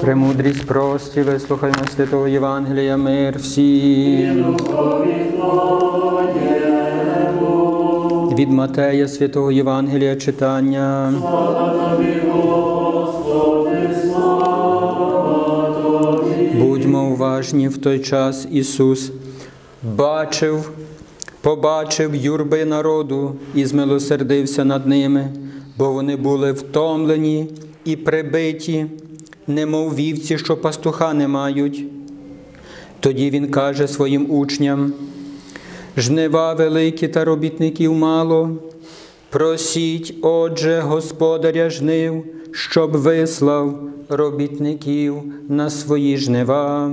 Премудрість прості, вислухаймо святого Євангелія, мир всім. Від Матея святого Євангелія читання. Будьмо уважні в той час Ісус бачив, побачив юрби народу і змилосердився над ними, бо вони були втомлені і прибиті, немов вівці, що пастуха не мають. Тоді Він каже своїм учням: жнива великі та робітників мало. Просіть, отже, господаря жнив, щоб вислав робітників на свої жнива.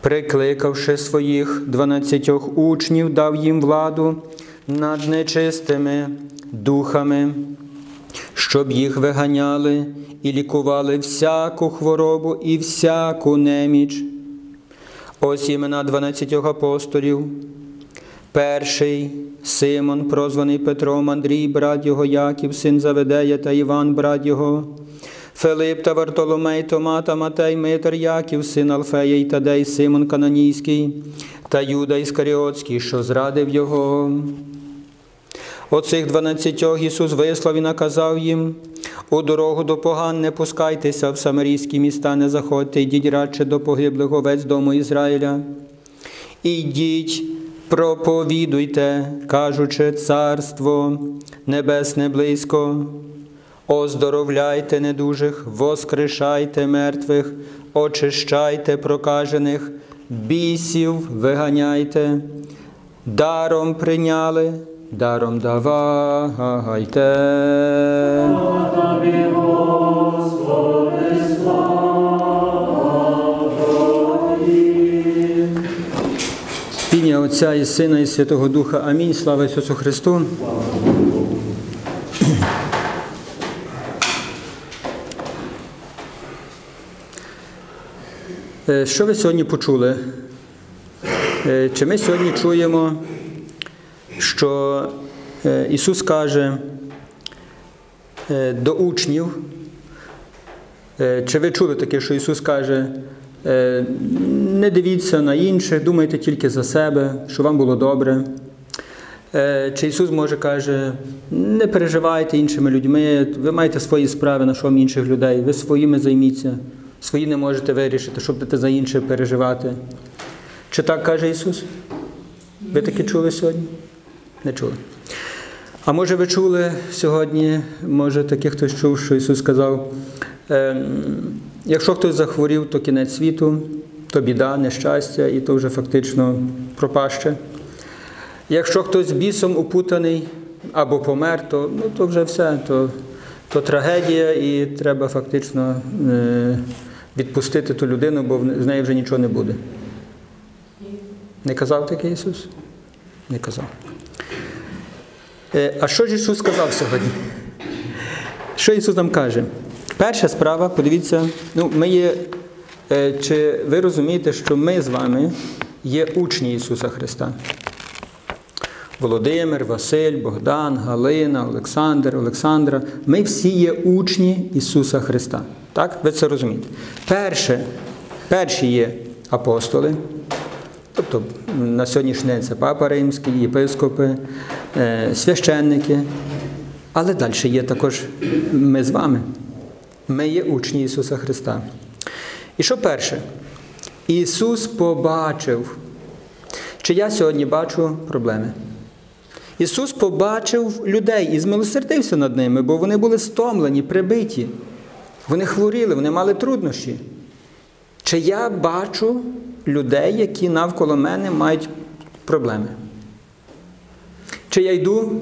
Прикликавши своїх дванадцятьох учнів, дав їм владу над нечистими духами, щоб їх виганяли і лікували всяку хворобу і всяку неміч. Ось імена дванадцятьох апостолів. Перший Симон, прозваний Петром, Андрій, брат його Яків, син Заведея та Іван, брат його, Филип та Вартоломей, Тома та Матей, Митер, Яків, син Алфея і Тадей, Симон Кананійський та Юда Іскаріотський, що зрадив його. Оцих дванадцятьох Ісус вислав і наказав їм, у дорогу до поган не пускайтеся, в самарійські міста не заходьте, йдіть радше до погиблих овець дому Ізраїля. Ідіть, проповідуйте, кажучи, царство небесне близько. Оздоровляйте недужих, воскрешайте мертвих, очищайте прокажених, бісів виганяйте, даром прийняли, даром давайте. Ім'я Отця і Сина, і Святого Духа. Амінь. Слава Ісусу Христу. Е, Що ви сьогодні почули? Е, Чи ми сьогодні чуємо, що е, Ісус каже е, до учнів, е, чи ви чули таке, що Ісус каже, не дивіться на інших, думайте тільки за себе, що вам було добре. Чи Ісус може каже, не переживайте іншими людьми, ви маєте свої справи, на вам інших людей, ви своїми займіться, свої не можете вирішити, щоб будете за інших переживати. Чи так каже Ісус? Ви таке чули сьогодні? Не чули. А може ви чули сьогодні, може таке хтось чув, що Ісус сказав, ем, якщо хтось захворів, то кінець світу, то біда, нещастя, і то вже фактично пропаще. Якщо хтось бісом упутаний або помер, то, ну, то вже все, то, то трагедія, і треба фактично е, відпустити ту людину, бо з неї вже нічого не буде. Не казав таке Ісус? Не казав. Е, А що ж Ісус сказав сьогодні? Що Ісус нам каже? Перша справа, подивіться, ну, ми є, е, чи ви розумієте, що ми з вами є учні Ісуса Христа? Володимир, Василь, Богдан, Галина, Олександр, Олександра. Ми всі є учні Ісуса Христа. Так? Ви це розумієте? Перше, перші є апостоли, тобто на сьогоднішній день це Папа Римський, єпископи, е, священники. Але далі є також ми з вами. Ми є учні Ісуса Христа. І що перше? Ісус побачив, чи я сьогодні бачу проблеми. Ісус побачив людей і змилосердився над ними, бо вони були стомлені, прибиті. Вони хворіли, вони мали труднощі. Чи я бачу людей, які навколо мене мають проблеми? Чи я йду?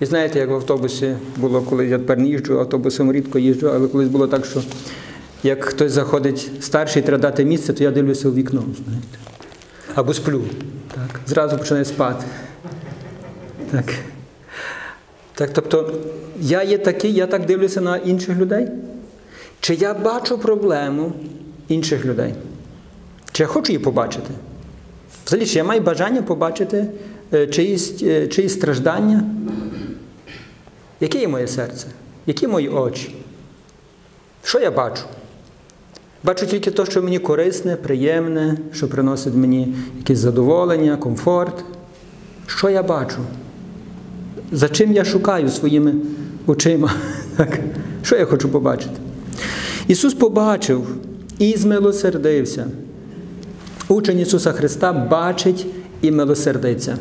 І знаєте, як в автобусі було, коли я тепер не їжджу, автобусом рідко їжджу, але колись було так, що як хтось заходить старший, треба дати місце, то я дивлюся у вікно, знаєте. Або сплю. Так. Зразу починаю спати. Так. Так, тобто, я є такий, я так дивлюся на інших людей? Чи я бачу проблему інших людей? Чи я хочу її побачити? Взагалі, чи я маю бажання побачити е, чиїсь, е, чиїсь страждання? Яке є моє серце? Які мої очі? Що я бачу? Бачу тільки те, що мені корисне, приємне, що приносить мені якесь задоволення, комфорт. Що я бачу? За чим я шукаю своїми очима? Що я хочу побачити? Ісус побачив і змилосердився. Учень Ісуса Христа бачить і милосердиться.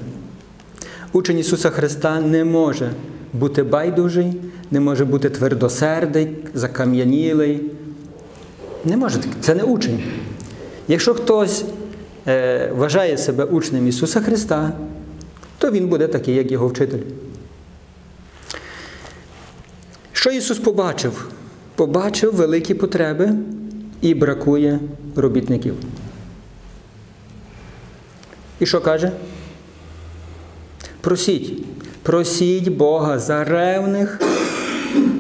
Учень Ісуса Христа не може бути байдужий, не може бути твердосердий, закам'янілий. Не може. Це не учень. Якщо хтось е, вважає себе учнем Ісуса Христа, то він буде такий, як його вчитель. Що Ісус побачив? Побачив великі потреби і бракує робітників. І що каже? Просіть, просіть Бога за ревних,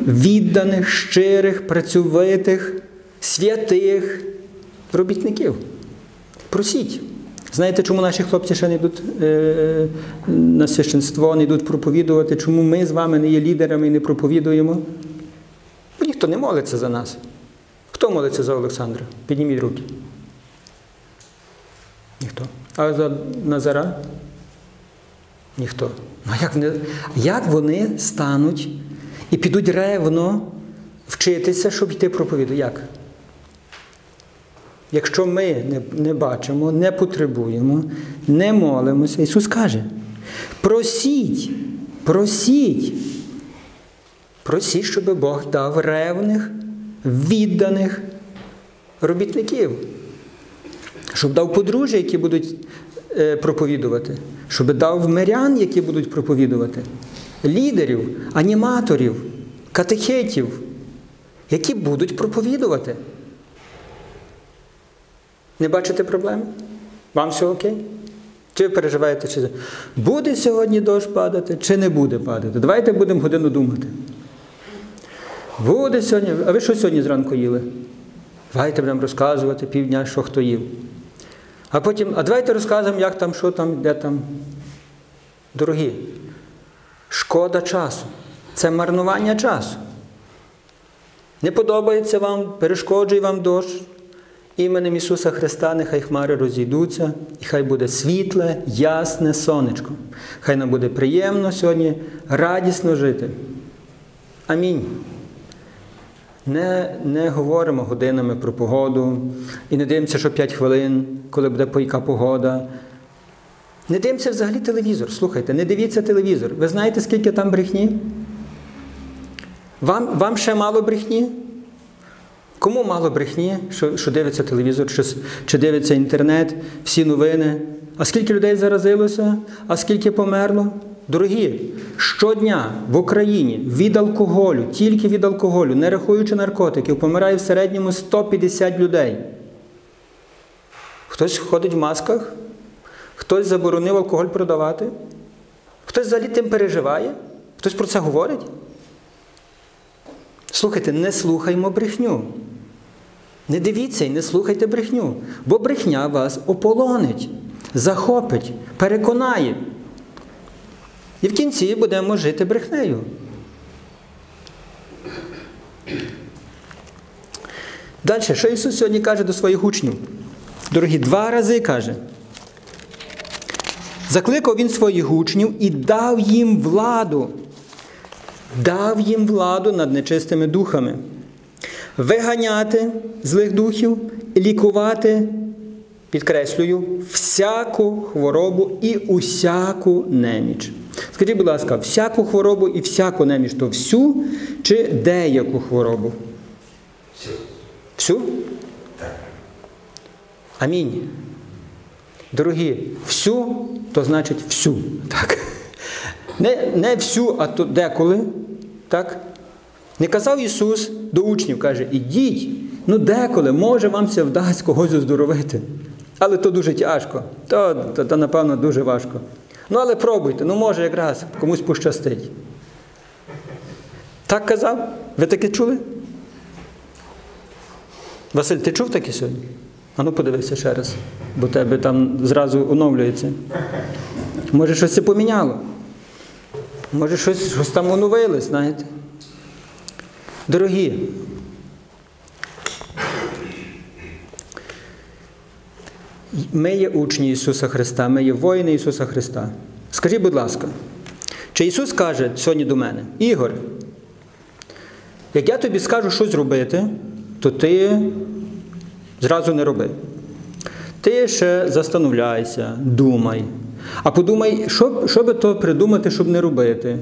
відданих, щирих, працьовитих, святих робітників. Просіть. Знаєте, чому наші хлопці ще не йдуть е, на священство, не йдуть проповідувати, чому ми з вами не є лідерами і не проповідуємо? Бо ніхто не молиться за нас. Хто молиться за Олександра? Підніміть руки. Ніхто. А за Назара? Ніхто. Ну як вони, як вони стануть і підуть ревно вчитися, щоб йти проповідувати? Як? Якщо ми не, не бачимо, не потребуємо, не молимося, Ісус каже: просіть, просіть, просіть, щоб Бог дав ревних, відданих робітників, щоб дав подружжя, які будуть е, проповідувати, щоб дав мирян, які будуть проповідувати, лідерів, аніматорів, катехетів, які будуть проповідувати. Не бачите проблеми? Вам все окей? Чи ви переживаєте, чи буде сьогодні дощ падати, чи не буде падати? Давайте будемо годину думати. Буде сьогодні. А ви що сьогодні зранку їли? Давайте будемо розказувати півдня, що хто їв. А потім, а давайте розказуємо, як там, що там, де там. Дорогі, шкода часу. Це марнування часу. Не подобається вам, перешкоджує вам дощ. Іменем Ісуса Христа нехай хмари розійдуться, і хай буде світле, ясне сонечко. Хай нам буде приємно сьогодні, радісно жити. Амінь. Не не говоримо годинами про погоду і не дивимося, що 5 хвилин, коли буде яка погода. Не дивимося взагалі телевізор. Слухайте, не дивіться телевізор. Ви знаєте, скільки там брехні? Вам, Вам ще мало брехні? Кому мало брехні, що що дивиться телевізор, що, чи дивиться інтернет, всі новини? А скільки людей заразилося, а скільки померло? Дорогі, щодня в Україні від алкоголю, тільки від алкоголю, не рахуючи наркотиків, помирає в середньому 150 людей. Хтось ходить в масках, хтось заборонив алкоголь продавати, хтось взагалі тим переживає, хтось про це говорить. Слухайте, не слухаймо брехню. Не дивіться і не слухайте брехню, бо брехня вас ополонить, захопить, переконає. І в кінці будемо жити брехнею. Далі, що Ісус сьогодні каже до своїх учнів? Дорогі, два рази каже. Закликав Він своїх учнів і дав їм владу. Дав їм владу над нечистими духами. Виганяти злих духів, лікувати, підкреслюю, всяку хворобу і усяку неміч. Скажіть, будь ласка, всяку хворобу і всяку неміч то всю чи деяку хворобу? Всю. Всю? Так. Амінь. Дорогі, всю то значить всю. Так? Не, не всю, а то деколи. Так? Не казав Ісус до учнів, каже, ідіть, ну деколи, може вам це вдасть когось оздоровити. Але то дуже тяжко, то, то, то, напевно, дуже важко. Ну, але пробуйте, ну може якраз комусь пощастить. Так казав? Ви таке чули? Василь, ти чув таке сьогодні? А ну подивися ще раз, бо тебе там зразу оновлюється. Може, щось це поміняло? Може, щось, щось там оновилось, знаєте? Дорогі, Ми є учні Ісуса Христа, ми є воїни Ісуса Христа. Скажіть, будь ласка, чи Ісус каже сьогодні до мене, Ігор, як я тобі скажу щось робити, то ти зразу не роби. Ти ще застановляйся, думай. А подумай, що, що би то придумати, щоб не робити.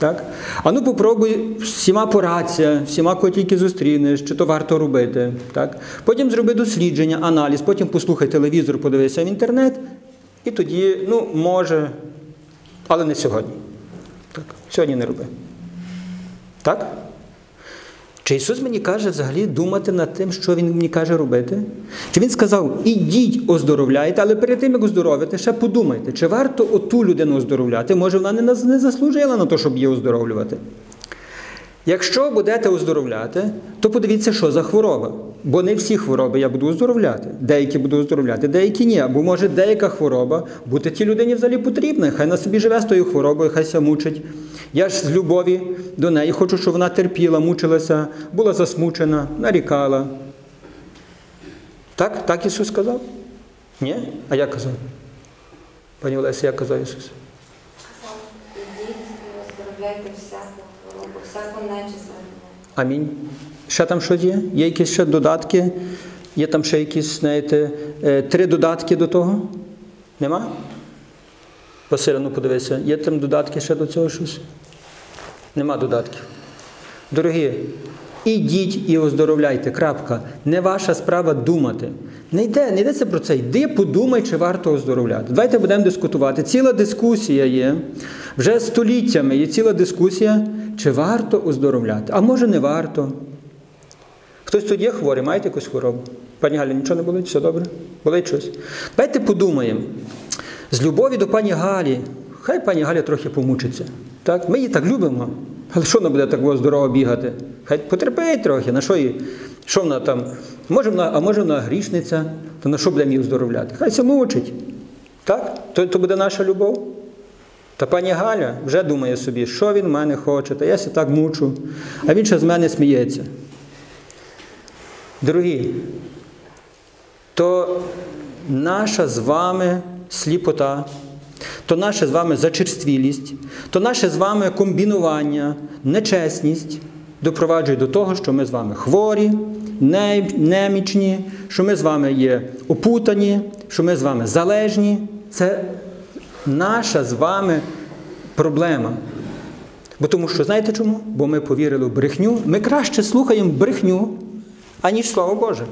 Так? А ну попробуй всіма порадься, всіма кого тільки зустрінеш, чи то варто робити. Так? Потім зроби дослідження, аналіз, потім послухай телевізор, подивися в інтернет, і тоді, ну, може, але не сьогодні. Так? Сьогодні не роби. Так? Чи Ісус мені каже взагалі думати над тим, що Він мені каже робити? Чи Він сказав, ідіть, оздоровляйте, але перед тим, як оздоровити, ще подумайте, чи варто оту людину оздоровляти? Може, вона не, заслужила на те, щоб її оздоровлювати? Якщо будете оздоровляти, то подивіться, що за хвороба. Бо не всі хвороби я буду оздоровляти. Деякі буду оздоровляти, деякі ні. Або може деяка хвороба бути тій людині взагалі потрібна. Хай на собі живе з тою хворобою, хай ся мучить. Я ж з любові до неї хочу, щоб вона терпіла, мучилася, була засмучена, нарікала. Так? Так Ісус сказав? Ні? А як казав? Пані Олесі, як казав Ісус? Сказав, ідіть оздоровляйте всяку хворобу, всяку нечисть. Амінь. Ще там щось є? Є якісь ще додатки? Є там ще якісь, знаєте, е, три додатки до того? Нема? Василя, ну подивися, є там додатки ще до цього щось? Нема додатків. Дорогі, ідіть і оздоровляйте. Крапка. Не ваша справа думати. Не йде, не йдеться про це. Йди, подумай, чи варто оздоровляти. Давайте будемо дискутувати. Ціла дискусія є. Вже століттями є ціла дискусія, чи варто оздоровляти. А може не варто. Хтось тут є хворий, маєте якусь хворобу? Пані Галя, нічого не болить? Все добре? Болить щось? Давайте подумаємо. З любові до пані Галі, хай пані Галя трохи помучиться. Так? Ми її так любимо. Але що вона буде так здорово бігати? Хай потерпить трохи, на що її? Що вона там? Може вона, а може вона грішниця, то на що будемо її оздоровляти? Хай це мучить. Так? То, то буде наша любов. Та пані Галя вже думає собі, що він в мене хоче, та я ся так мучу, а він ще з мене сміється. Дорогі, то наша з вами сліпота, то наша з вами зачерствілість, то наше з вами комбінування, нечесність допроваджує до того, що ми з вами хворі, немічні, що ми з вами є опутані, що ми з вами залежні. Це наша з вами проблема. Бо тому що знаєте чому? Бо ми повірили в брехню. Ми краще слухаємо брехню, аніж Слово Боже.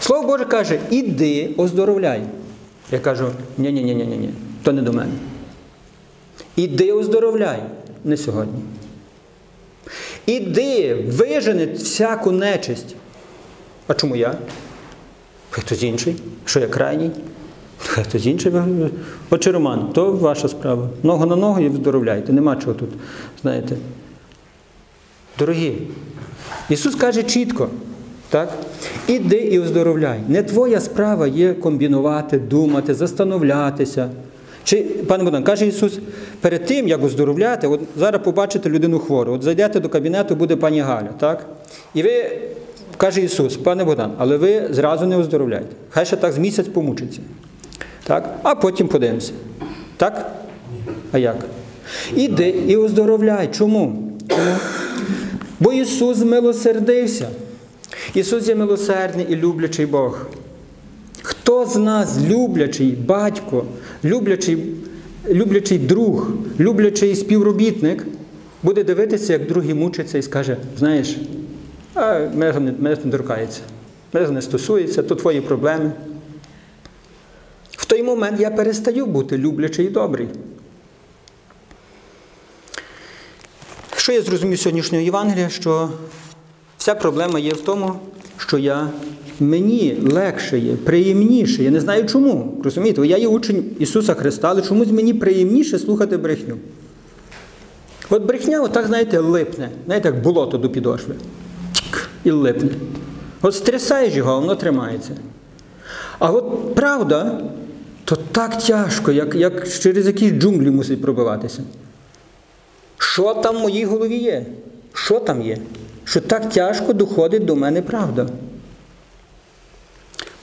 Слово Боже каже, іди, оздоровляй. Я кажу, ні-ні-ні, ні ні то не до мене. Іди оздоровляй, не сьогодні. Іди, вижени всяку нечисть. А чому я? Хтось інший. Що я крайній? Хтось інший. Отче Роман, то ваша справа. Ногу на ногу і вздоровляйте. Нема чого тут, знаєте. Дорогі, Ісус каже чітко, так? Іди і оздоровляй. Не твоя справа є комбінувати, думати, застановлятися. Чи, пане Богдан, каже Ісус, перед тим, як оздоровляти, от зараз побачите людину хвору, от зайдете до кабінету, буде пані Галя, так? І ви, каже Ісус, пане Богдан, але ви зразу не оздоровляйте. Хай ще так з місяць помучиться. Так? А потім подивимося. Так? А як? Іди і оздоровляй. Чому? Чому? Бо Ісус милосердився. Ісус є милосердний і люблячий Бог. Хто з нас люблячий батько, люблячий, люблячий друг, люблячий співробітник, буде дивитися, як другий мучиться і скаже, знаєш, мене не, мене не торкається, мене не стосується, то твої проблеми. В той момент я перестаю бути люблячий і добрий. Що я зрозумів сьогоднішнього Євангелія, що вся проблема є в тому, що я, мені легше є, приємніше. Я не знаю чому. Розумієте, я є учень Ісуса Христа, але чомусь мені приємніше слухати брехню. От брехня, отак, знаєте, липне. Знаєте, як болото до підошви. І липне. От стрясаєш його, а воно тримається. А от правда, то так тяжко, як, як через якісь джунглі мусить пробиватися. Що там в моїй голові є? Що там є? Що так тяжко доходить до мене правда.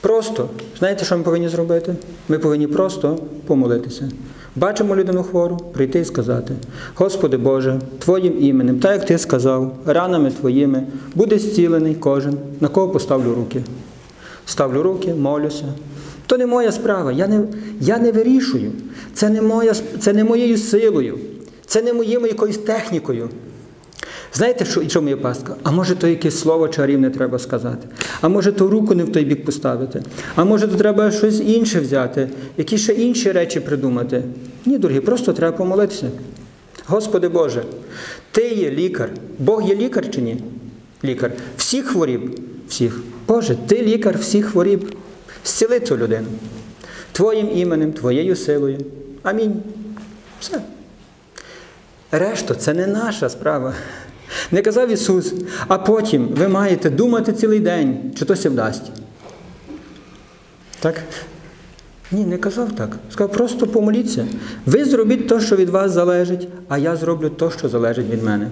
Просто, знаєте, що ми повинні зробити? Ми повинні просто помолитися. Бачимо людину хвору, прийти і сказати: Господи Боже, Твоїм іменем, так як Ти сказав, ранами Твоїми, буде зцілений кожен, на кого поставлю руки. Ставлю руки, молюся. То не моя справа, я не, я не вирішую. Це не, моя, це не моєю силою, це не моєю якоюсь технікою. Знаєте, що, чому є пастка? А може, то якесь слово чарівне треба сказати? А може, то руку не в той бік поставити? А може, то треба щось інше взяти, якісь ще інші речі придумати? Ні, дорогі, просто треба помолитися. Господи Боже, Ти є лікар. Бог є лікар чи ні? Лікар. Всіх хворіб. Всіх. Боже, ти лікар всіх хворіб. Зціли цю людину. Твоїм іменем, Твоєю силою. Амінь. Все. Решта це не наша справа. Не казав Ісус, а потім ви маєте думати цілий день, чи то ся вдасть. Так? Ні, не казав так. Сказав, просто помоліться. Ви зробіть те, що від вас залежить, а я зроблю те, що залежить від мене.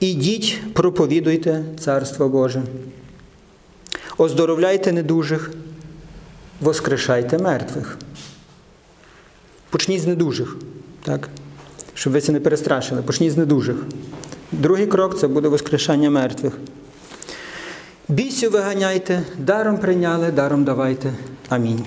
Ідіть, проповідуйте Царство Боже. Оздоровляйте недужих, воскрешайте мертвих. Почніть з недужих, так? щоб ви це не перестрашили. Почніть з недужих. Другий крок це буде воскрешання мертвих. Бісю виганяйте, даром прийняли, даром давайте. Амінь.